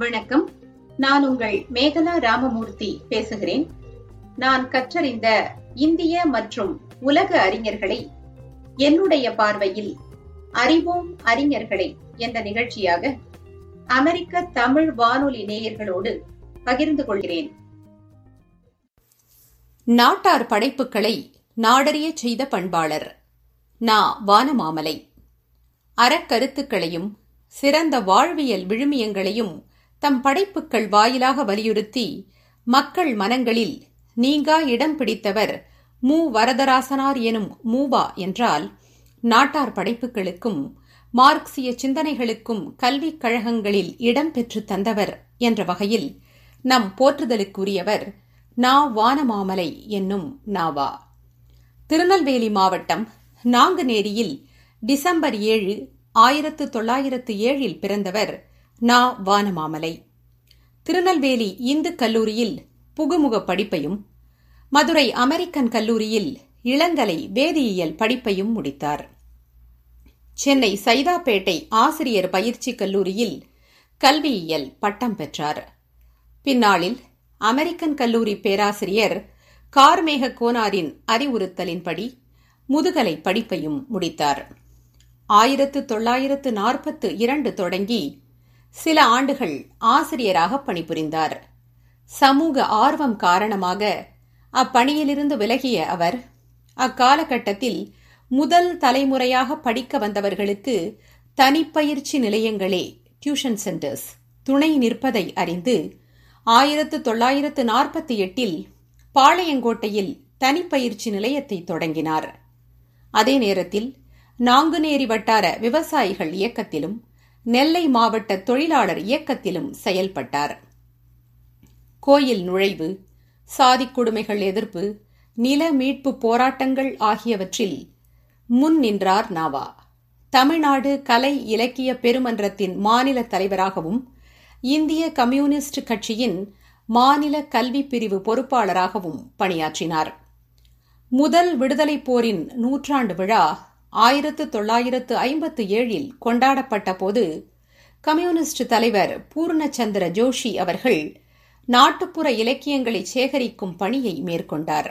வணக்கம். நான் உங்கள் மேகலா ராமமூர்த்தி பேசுகிறேன். நான் கற்றறிந்த இந்திய மற்றும் உலக அறிஞர்களை என்னுடைய பார்வையில் அறிவோம் அறிஞர்களை என்ற நிகழ்ச்சியாக அமெரிக்க தமிழ் வானொலி நேயர்களோடு பகிர்ந்து கொள்கிறேன். நாட்டார் படைப்புகளை நாடறிய செய்த பண்பாளர் நா. வானமாமலை. அறக்கருத்துக்களையும் சிறந்த வாழ்வியல் விழுமியங்களையும் தம் படைப்புகள் வாயிலாக வலியுறுத்தி மக்கள் மனங்களில் நீங்கா இடம் பிடித்தவர் மு வரதராசனார் எனும் மூவா என்றால் நாட்டார் படைப்புகளுக்கும் மார்க்சிய சிந்தனைகளுக்கும் கல்விக் கழகங்களில் இடம் பெற்று தந்தவர் என்ற வகையில் நம் போற்றுதலுக்குரியவர் நா வானமாமலை என்னும் நாவா. திருநெல்வேலி மாவட்டம் நாங்குநேரியில் டிசம்பர் ஏழு ஆயிரத்து தொள்ளாயிரத்து ஏழில் பிறந்தவர் நா வானமாமலை. திருநெல்வேலி இந்து கல்லூரியில் புகுமுக படிப்பையும் மதுரை அமெரிக்கன் கல்லூரியில் இளங்கலை வேதியியல் படிப்பையும் முடித்தார். சென்னை சைதாப்பேட்டை ஆசிரியர் பயிற்சி கல்லூரியில் கல்வியியல் பட்டம் பெற்றார். பின்னாளில் அமெரிக்கன் கல்லூரி பேராசிரியர் கார்மேக கோனாரின் அறிவுறுத்தலின்படி முதுகலை படிப்பையும் முடித்தார். ஆயிரத்து தொள்ளாயிரத்து நாற்பத்து இரண்டு தொடங்கி சில ஆண்டுகள் ஆசிரியராக பணிபுரிந்தார். சமூக ஆர்வம் காரணமாக அப்பணியிலிருந்து விலகிய அவர் அக்காலகட்டத்தில் முதல் தலைமுறையாக படிக்க வந்தவர்களுக்கு தனிப்பயிற்சி நிலையங்களே டியூஷன் சென்டர்ஸ் துணை நிற்பதை அறிந்து ஆயிரத்து தொள்ளாயிரத்து நாற்பத்தி எட்டில் பாளையங்கோட்டையில் தனிப்பயிற்சி நிலையத்தை தொடங்கினார். அதே நேரத்தில் நாங்குநேரி வட்டார விவசாயிகள் இயக்கத்திலும் நெல்லை மாவட்ட தொழிலாளர் இயக்கத்திலும் செயல்பட்டார். கோயில் நுழைவு சாதி கொடுமைகள் எதிர்ப்பு நில மீட்பு போராட்டங்கள் ஆகியவற்றில் முன் நின்றார் நாவா. தமிழ்நாடு கலை இலக்கிய பெருமன்றத்தின் மாநில தலைவராகவும் இந்திய கம்யூனிஸ்ட் கட்சியின் மாநில கல்வி பிரிவு பொறுப்பாளராகவும் பணியாற்றினார். முதல் விடுதலைப் போரின் நூற்றாண்டு விழா ஆயிரத்து தொள்ளாயிரத்து ஐம்பத்து ஏழில் கொண்டாடப்பட்ட போது கம்யூனிஸ்ட் தலைவர் பூர்ணச்சந்திர ஜோஷி அவர்கள் நாட்டுப்புற இலக்கியங்களை சேகரிக்கும் பணியை மேற்கொண்டார்.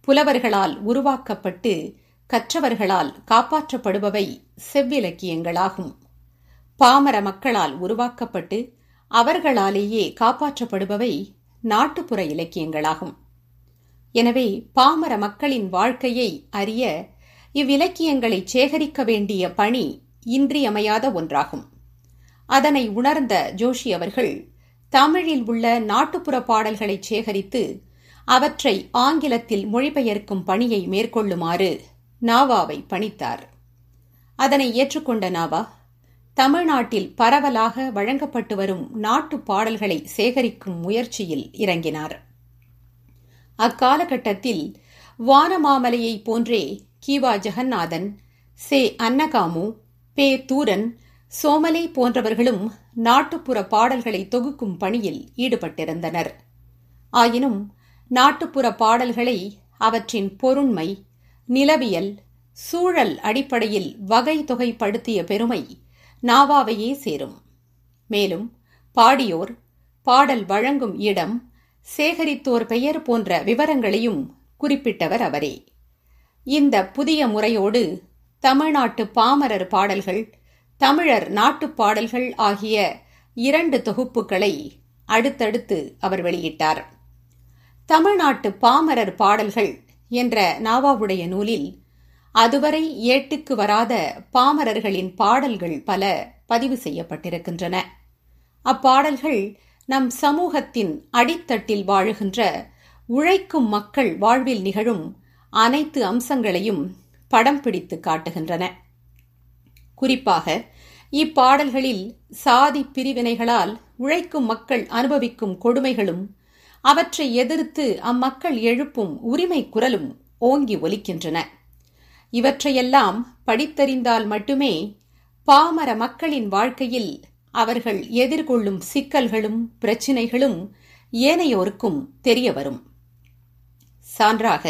புலவர்களால் உருவாக்கப்பட்டு கற்றவர்களால் காப்பாற்றப்படுபவை செவ்விலக்கியங்களாகும். பாமர மக்களால் உருவாக்கப்பட்டு அவர்களாலேயே காப்பாற்றப்படுபவை நாட்டுப்புற இலக்கியங்களாகும். எனவே பாமர மக்களின் வாழ்க்கையை அறிய இவ்விலக்கியங்களை சேகரிக்க வேண்டிய பணி இன்றியமையாத ஒன்றாகும். அதனை உணர்ந்த ஜோஷி அவர்கள் தமிழில் உள்ள நாட்டுப்புற பாடல்களை சேகரித்து அவற்றை ஆங்கிலத்தில் மொழிபெயர்க்கும் பணியை மேற்கொள்ளுமாறு நாவாவை பணித்தார். அதனை ஏற்றுக்கொண்ட நாவா தமிழ்நாட்டில் பரவலாக வழங்கப்பட்டு வரும் நாட்டு பாடல்களை சேகரிக்கும் முயற்சியில் இறங்கினார். அக்காலகட்டத்தில் வானமாமலையை போன்றே கிவா ஜெகநாதன் சே அன்னகாமு பே தூரன் சோமலே போன்றவர்களும் நாட்டுப்புற பாடல்களை தொகுக்கும் பணியில் ஈடுபட்டிருந்தனர். ஆயினும் நாட்டுப்புற பாடல்களை அவற்றின் பொருண்மை நிலவியல் சூழல் அடிப்படையில் வகை தொகைப்படுத்திய பெருமை நாவாவையே சேரும். மேலும் பாடியோர் பாடல் வழங்கும் இடம் சேகரித்தோர் பெயர் போன்ற விவரங்களையும் குறிப்பிட்டவர் அவரே. இந்த புதிய முறையோடு தமிழ்நாட்டு பாமரர் பாடல்கள் தமிழர் நாட்டுப் பாடல்கள் ஆகிய இரண்டு தொகுப்புகளை அடுத்தடுத்து அவர் வெளியிட்டார். தமிழ்நாட்டு பாமரர் பாடல்கள் என்ற நாவாவுடைய நூலில் அதுவரை ஏட்டுக்கு வராத பாமரர்களின் பாடல்கள் பல பதிவு செய்யப்பட்டிருக்கின்றன. அப்பாடல்கள் நம் சமூகத்தின் அடித்தட்டில் வாழுகின்ற உழைக்கும் மக்கள் வாழ்வில் நிகழும் அனைத்து அம்சங்களையும் படம் பிடித்து காட்டுகின்றன. குறிப்பாக இப்பாடல்களில் சாதி பிரிவினைகளால் உழைக்கும் மக்கள் அனுபவிக்கும் கொடுமைகளும் அவற்றை எதிர்த்து அம்மக்கள் எழுப்பும் உரிமை குரலும் ஓங்கி ஒலிக்கின்றன. இவற்றையெல்லாம் படித்தறிந்தால் மட்டுமே பாமர மக்களின் வாழ்க்கையில் அவர்கள் எதிர்கொள்ளும் சிக்கல்களும் பிரச்சினைகளும் ஏனையோருக்கும் தெரிய வரும் சான்றாக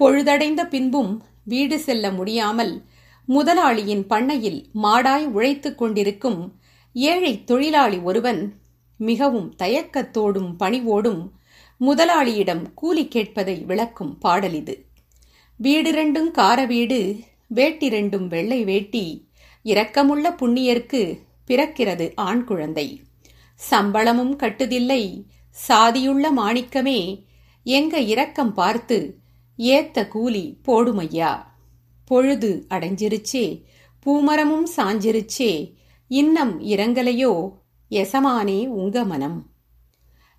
பொழுதடைந்த பின்பும் வீடு செல்ல முடியாமல் முதலாளியின் பண்ணையில் மாடாய் உழைத்துக் கொண்டிருக்கும் ஏழை தொழிலாளி ஒருவன் மிகவும் தயக்கத்தோடும் பணிவோடும் முதலாளியிடம் கூலி கேட்பதை விளக்கும் பாடல் இது. வீடிரண்டும் கார வீடு வேட்டிரண்டும் வெள்ளை வேட்டி இரக்கமுள்ள புண்ணியர்க்கு பிறக்கிறது ஆண் குழந்தை. சம்பளமும் கட்டுதில்லை சாதியுள்ள மாணிக்கமே எங்க இரக்கம் பார்த்து ஏத்த கூலி போடுமையா? பொழுது அடைஞ்சிருச்சே பூமரமும் சாஞ்சிருச்சே இன்னம் இறங்கலையோ எசமானே உங்க மனம்.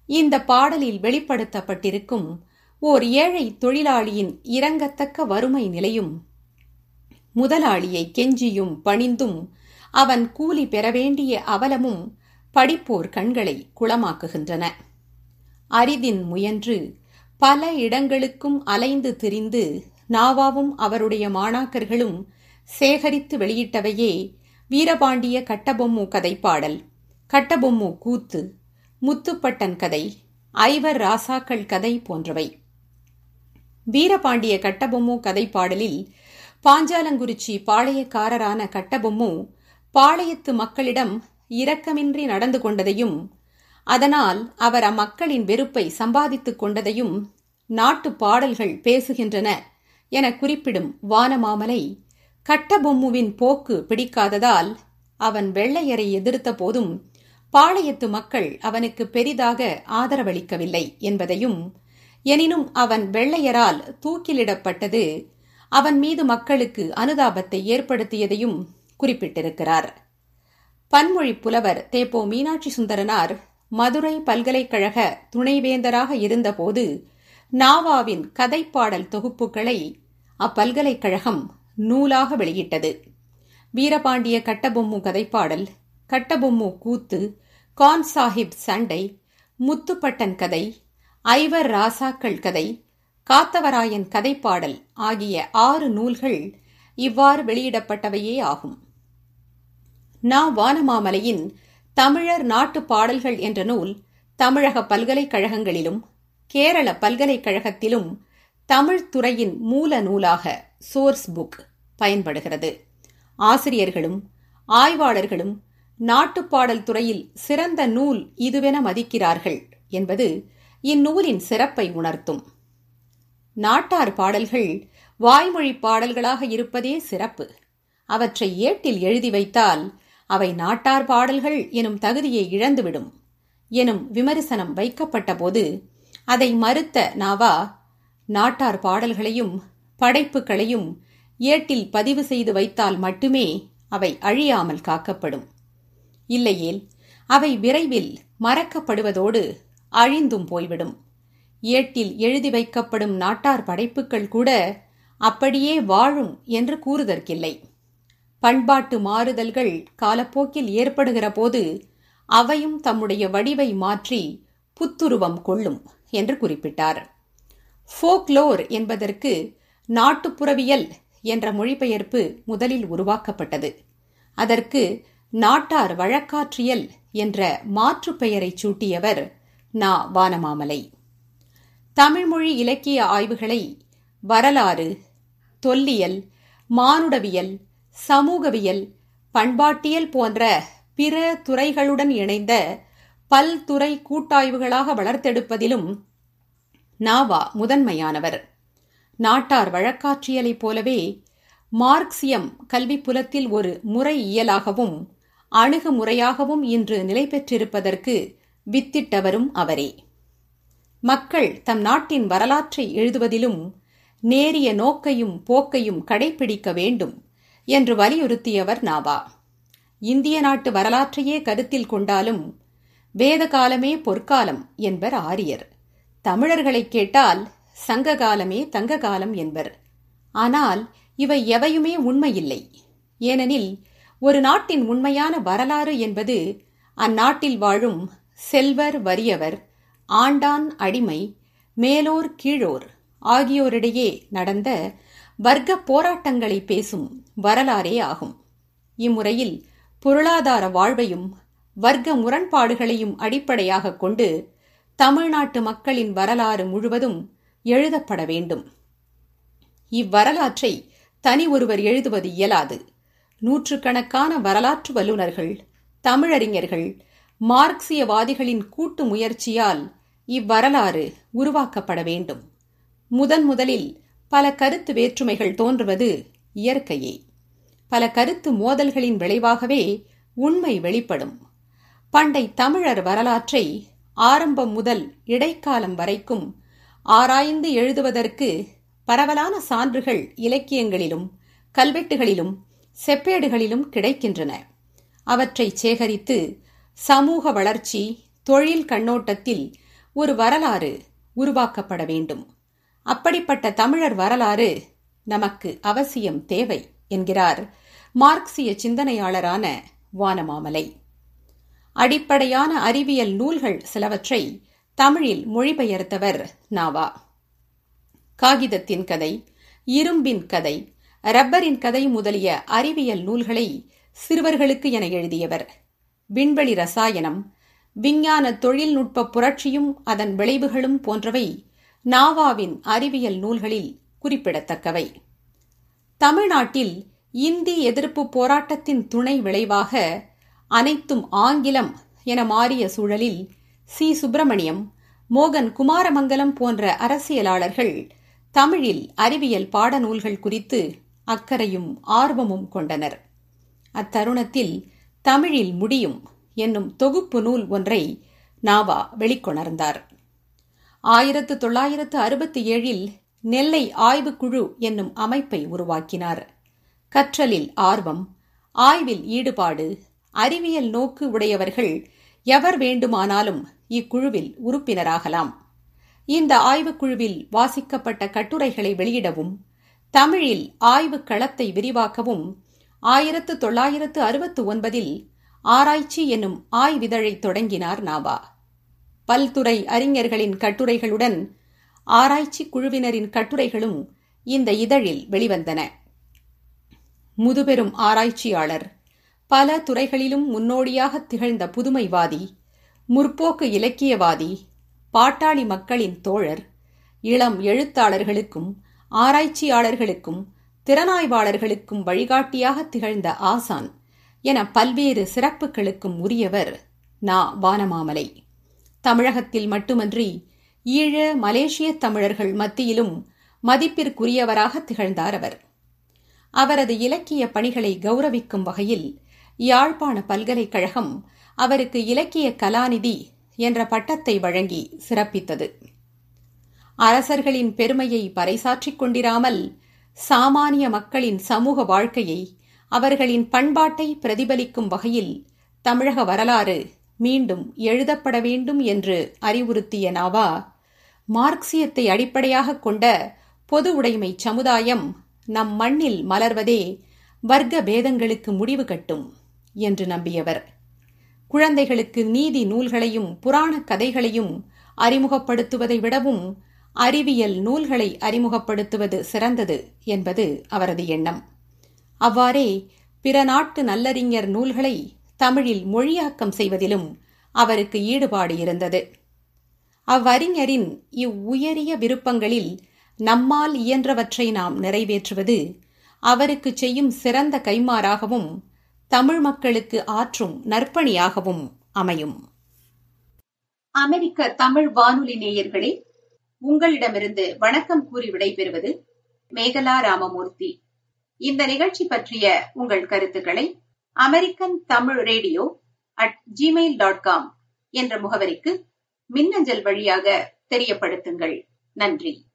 இந்த பாடலில் வெளிப்படுத்தப்பட்டிருக்கும் ஓர் ஏழை தொழிலாளியின் இறங்கத்தக்க வறுமை நிலையும் முதலாளியை கெஞ்சியும் பணிந்தும் அவன் கூலி பெற வேண்டிய அவலமும் படிப்போர் கண்களை குளமாக்குகின்றன. அரிதின் முயன்று பல இடங்களுக்கும் அலைந்து திரிந்து நாவாவும் அவருடைய மாணாக்கர்களும் சேகரித்து வெளியிட்டவையே வீரபாண்டிய கட்டபொம்மு கதைப்பாடல் கட்டபொம்மு கூத்து முத்துப்பட்டன் கதை ஐவர் ராசாக்கள் கதை போன்றவை. வீரபாண்டிய கட்டபொம்மு கதைப்பாடலில் பாஞ்சாலங்குறிச்சி பாளையக்காரரான கட்டபொம்மு பாளையத்து மக்களிடம் இரக்கமின்றி நடந்து கொண்டதையும் அதனால் அவர் அம்மக்களின் வெறுப்பை சம்பாதித்துக் கொண்டதையும் நாட்டு பாடல்கள் பேசுகின்றன என குறிப்பிடும் வானமாமலை கட்டபொம்முவின் போக்கு பிடிக்காததால் அவன் வெள்ளையரை எதிர்த்த போதும் பாளையத்து மக்கள் அவனுக்கு பெரிதாக ஆதரவளிக்கவில்லை என்பதையும் எனினும் அவன் வெள்ளையரால் தூக்கிலிடப்பட்டது அவன் மீது மக்களுக்கு அனுதாபத்தை ஏற்படுத்தியதையும் குறிப்பிட்டிருக்கிறார். பன்மொழி புலவர் தேப்போ மீனாட்சி சுந்தரனார் மதுரை பல்கலைக்கழக துணைவேந்தராக இருந்தபோது நாவாவின் கதைப்பாடல் தொகுப்புகளை அப்பல்கலைக்கழகம் நூலாக வெளியிட்டது. வீரபாண்டிய கட்டபொம்மு கதைப்பாடல் கட்டபொம்மு கூத்து கான் சாஹிப் சண்டை முத்துப்பட்டன் கதை ஐவர் ராசாக்கள் கதை காத்தவராயன் கதைப்பாடல் ஆகிய ஆறு நூல்கள் இவ்வாறு வெளியிடப்பட்டவையே ஆகும். நா வானமாமலையின் தமிழர் நாட்டு பாடல்கள் என்ற நூல் தமிழக பல்கலைக்கழகங்களிலும் கேரள பல்கலைக்கழகத்திலும் தமிழ் துறையின் மூல நூலாக சோர்ஸ் புக் பயன்படுகிறது. ஆசிரியர்களும் ஆய்வாளர்களும் நாட்டுப்பாடல் துறையில் சிறந்த நூல் இதுவென மதிக்கிறார்கள் என்பது இந்நூலின் சிறப்பை உணர்த்தும். நாட்டார் பாடல்கள் வாய்மொழி பாடல்களாக இருப்பதே சிறப்பு. அவற்றை ஏட்டில் எழுதி வைத்தால் அவை நாட்டார் பாடல்கள் எனும் தகுதியை இழந்துவிடும் எனும் விமர்சனம் வைக்கப்பட்டபோது அதை மறுத்த நாவா நாட்டார் பாடல்களையும் படைப்புகளையும் ஏட்டில் பதிவு செய்து வைத்தால் மட்டுமே அவை அழியாமல் காக்கப்படும். இல்லையேல் அவை விரைவில் மறக்கப்படுவதோடு அழிந்தும் போய்விடும். ஏட்டில் எழுதி வைக்கப்படும் நாட்டார் படைப்புகள் கூட அப்படியே வாழும் என்று கூறுதற்கில்லை. பண்பாட்டு மாறுதல்கள் காலப்போக்கில் ஏற்படுகிற போது அவையும் தம்முடைய வடிவை மாற்றி புத்துருவம் கொள்ளும் என்று குறிப்பிட்டார். ஃபோக்லோர் என்பதற்கு நாட்டுப்புறவியல் என்ற மொழிபெயர்ப்பு முதலில் உருவாக்கப்பட்டது. அதற்கு நாட்டார் வழக்காற்றியல் என்ற மாற்று பெயரை சூட்டியவர் நா. வானமாமலை. தமிழ்மொழி இலக்கிய ஆய்வுகளை வரலாறு தொல்லியல் மானுடவியல் சமூகவியல் பண்பாட்டியல் போன்ற பிற துறைகளுடன் இணைந்த பல்துறை கூட்டாய்வுகளாக வளர்த்தெடுப்பதிலும் நாவா முதன்மையானவர். நாட்டார் வழக்காற்றியலைப் போலவே மார்க்சியம் கல்வி புலத்தில் ஒரு முறை இயலாகவும் அணுகுமுறையாகவும் இன்று நிலை பெற்றிருப்பதற்கு வித்திட்டவரும் அவரே. மக்கள் தம் நாட்டின் வரலாற்றை எழுதுவதிலும் நேரிய நோக்கையும் போக்கையும் கடைபிடிக்க வேண்டும். என்று வலியுறுத்தியவர் நாவா. இந்திய நாட்டு வரலாற்றையே கருத்தில் கொண்டாலும் வேத காலமே பொற்காலம் என்பர் ஆரியர். தமிழர்களை கேட்டால் சங்க காலமே தங்க காலம் என்பர். ஆனால் இவை எவையுமே உண்மையில்லை. ஏனெனில் ஒரு நாட்டின் உண்மையான வரலாறு என்பது அந்நாட்டில் வாழும் செல்வர் வறியவர் ஆண்டான் அடிமை மேலோர் கீழோர் ஆகியோரிடையே நடந்த வர்க்க போராட்டங்களை பேசும் வரலாறே ஆகும். இம்முறையில் பொருளாதார வாழ்வையும் வர்க்க முரண்பாடுகளையும் அடிப்படையாக கொண்டு தமிழ்நாட்டு மக்களின் வரலாறு முழுவதும் எழுதப்பட வேண்டும். இவ்வரலாற்றை தனி ஒருவர் எழுதுவது இயலாது. நூற்றுக்கணக்கான வரலாற்று வல்லுநர்கள் தமிழறிஞர்கள் மார்க்சியவாதிகளின் கூட்டு முயற்சியால் இவ்வரலாறு உருவாக்கப்பட வேண்டும். முதன் முதலில் பல கருத்து வேற்றுமைகள் தோன்றுவது இயற்கையே. பல கருத்து மோதல்களின் விளைவாகவே உண்மை வெளிப்படும். பண்டை தமிழர் வரலாற்றை ஆரம்பம் முதல் இடைக்காலம் வரைக்கும் ஆராய்ந்து எழுதுவதற்கு பரவலான சான்றுகள் இலக்கியங்களிலும் கல்வெட்டுகளிலும் செப்பேடுகளிலும் கிடைக்கின்றன. அவற்றை சேகரித்து சமூக வளர்ச்சி தொழில் கண்ணோட்டத்தில் ஒரு வரலாறு உருவாக்கப்பட வேண்டும். அப்படிப்பட்ட தமிழர் வரலாறு நமக்கு அவசியம் தேவை என்கிறார் மார்க்சிய சிந்தனையாளரான வானமாமலை. அடிப்படையான அறிவியல் நூல்கள் சிலவற்றை தமிழில் மொழிபெயர்த்தவர் நாவா. காகிதத்தின் கதை இரும்பின் கதை ரப்பரின் கதை முதலிய அறிவியல் நூல்களை சிறுவர்களுக்கு என எழுதியவர். விண்வெளி ரசாயனம் விஞ்ஞான தொழில்நுட்ப புரட்சியும் அதன் விளைவுகளும் போன்றவை நாவாவின் அறிவியல் நூல்களில் குறிப்பிடத்தக்கவை. தமிழ்நாட்டில் இந்தி எதிர்ப்பு போராட்டத்தின் துணை விளைவாக அனைத்தும் ஆங்கிலம் என மாறிய சூழலில் சி. சுப்பிரமணியம் மோகன் குமாரமங்கலம் போன்ற அரசியலாளர்கள் தமிழில் அறிவியல் பாடநூல்கள் குறித்து அக்கறையும் ஆர்வமும் கொண்டனர். அத்தருணத்தில் தமிழில் முடியும் என்னும் தொகுப்பு நூல் ஒன்றை நாவா வெளிக்கொணர்ந்தார். ஆயிரத்து தொள்ளாயிரத்து அறுபத்தி ஏழில் நெல்லை ஆய்வுக்குழு என்னும் அமைப்பை உருவாக்கினார். கற்றலில் ஆர்வம் ஆய்வில் ஈடுபாடு அறிவியல் நோக்கு உடையவர்கள் எவர் வேண்டுமானாலும் இக்குழுவில் உறுப்பினராகலாம். இந்த ஆய்வுக்குழுவில் வாசிக்கப்பட்ட கட்டுரைகளை வெளியிடவும் தமிழில் ஆய்வுக் களத்தை விரிவாக்கவும் ஆயிரத்து தொள்ளாயிரத்து அறுபத்து ஒன்பதில் ஆராய்ச்சி என்னும் ஆய்விதழை தொடங்கினார் நாவா. பல்துறை அறிஞர்களின் கட்டுரைகளுடன் ஆராய்ச்சி குழுவினரின் கட்டுரைகளும் இந்த இதழில் வெளிவந்தன. முதுபெரும் ஆராய்ச்சியாளர் பல துறைகளிலும் முன்னோடியாக திகழ்ந்த புதுமைவாதி முற்போக்கு இலக்கியவாதி பாட்டாளி மக்களின் தோழர் இளம் எழுத்தாளர்களுக்கும் ஆராய்ச்சியாளர்களுக்கும் திறனாய்வாளர்களுக்கும் வழிகாட்டியாக திகழ்ந்த ஆசான் என பல்வேறு சிறப்புகளுக்கும் உரியவர் நா. வானமாமலை. தமிழகத்தில் மட்டுமன்றி ஈழ மலேசிய தமிழர்கள் மத்தியிலும் மதிப்பிற்குரியவராக திகழ்ந்தார் அவர். அவரது இலக்கிய பணிகளை கௌரவிக்கும் வகையில் யாழ்ப்பாண பல்கலைக்கழகம் அவருக்கு இலக்கிய கலாநிதி என்ற பட்டத்தை வழங்கி சிறப்பித்தது. அரசர்களின் பெருமையை பறைசாற்றிக் கொண்டிராமல் சாமானிய மக்களின் சமூக வாழ்க்கையை அவர்களின் பண்பாட்டை பிரதிபலிக்கும் வகையில் தமிழக வரலாறு மீண்டும் எழுதப்பட வேண்டும் என்று அறிவுறுத்திய நாவா மார்க்சியத்தை அடிப்படையாக கொண்ட பொது உடைமை சமுதாயம் நம் மண்ணில் மலர்வதே வர்க்க பேதங்களுக்கு முடிவு கட்டும் என்று நம்பியவர். குழந்தைகளுக்கு நீதி நூல்களையும் புராண கதைகளையும் அறிமுகப்படுத்துவதை விடவும் அறிவியல் நூல்களை அறிமுகப்படுத்துவது சிறந்தது என்பது அவரது எண்ணம். அவ்வாறே பிற நாட்டு நல்லறிஞர் நூல்களை தமிழில் மொழியாக்கம் செய்வதிலும் அவருக்கு ஈடுபாடு இருந்தது. அவ்வறிஞரின் இவ்வுயரிய விருப்பங்களில் நம்மால் இயன்றவற்றை நாம் நிறைவேற்றுவது அவருக்கு செய்யும் சிறந்த கைமாறாகவும் தமிழ் மக்களுக்கு ஆற்றும் நற்பணியாகவும் அமையும். அமெரிக்க தமிழ் வானொலி நேயர்களே உங்களிடமிருந்து வணக்கம் கூறி விடைபெறுவது மேகலா ராமமூர்த்தி. இந்த நிகழ்ச்சி பற்றிய உங்கள் கருத்துக்களை American Tamil radio at Gmail dot com என்ற முகவரிக்கு மின்னஞ்சல் வழியாக தெரியப்படுத்துங்கள். நன்றி.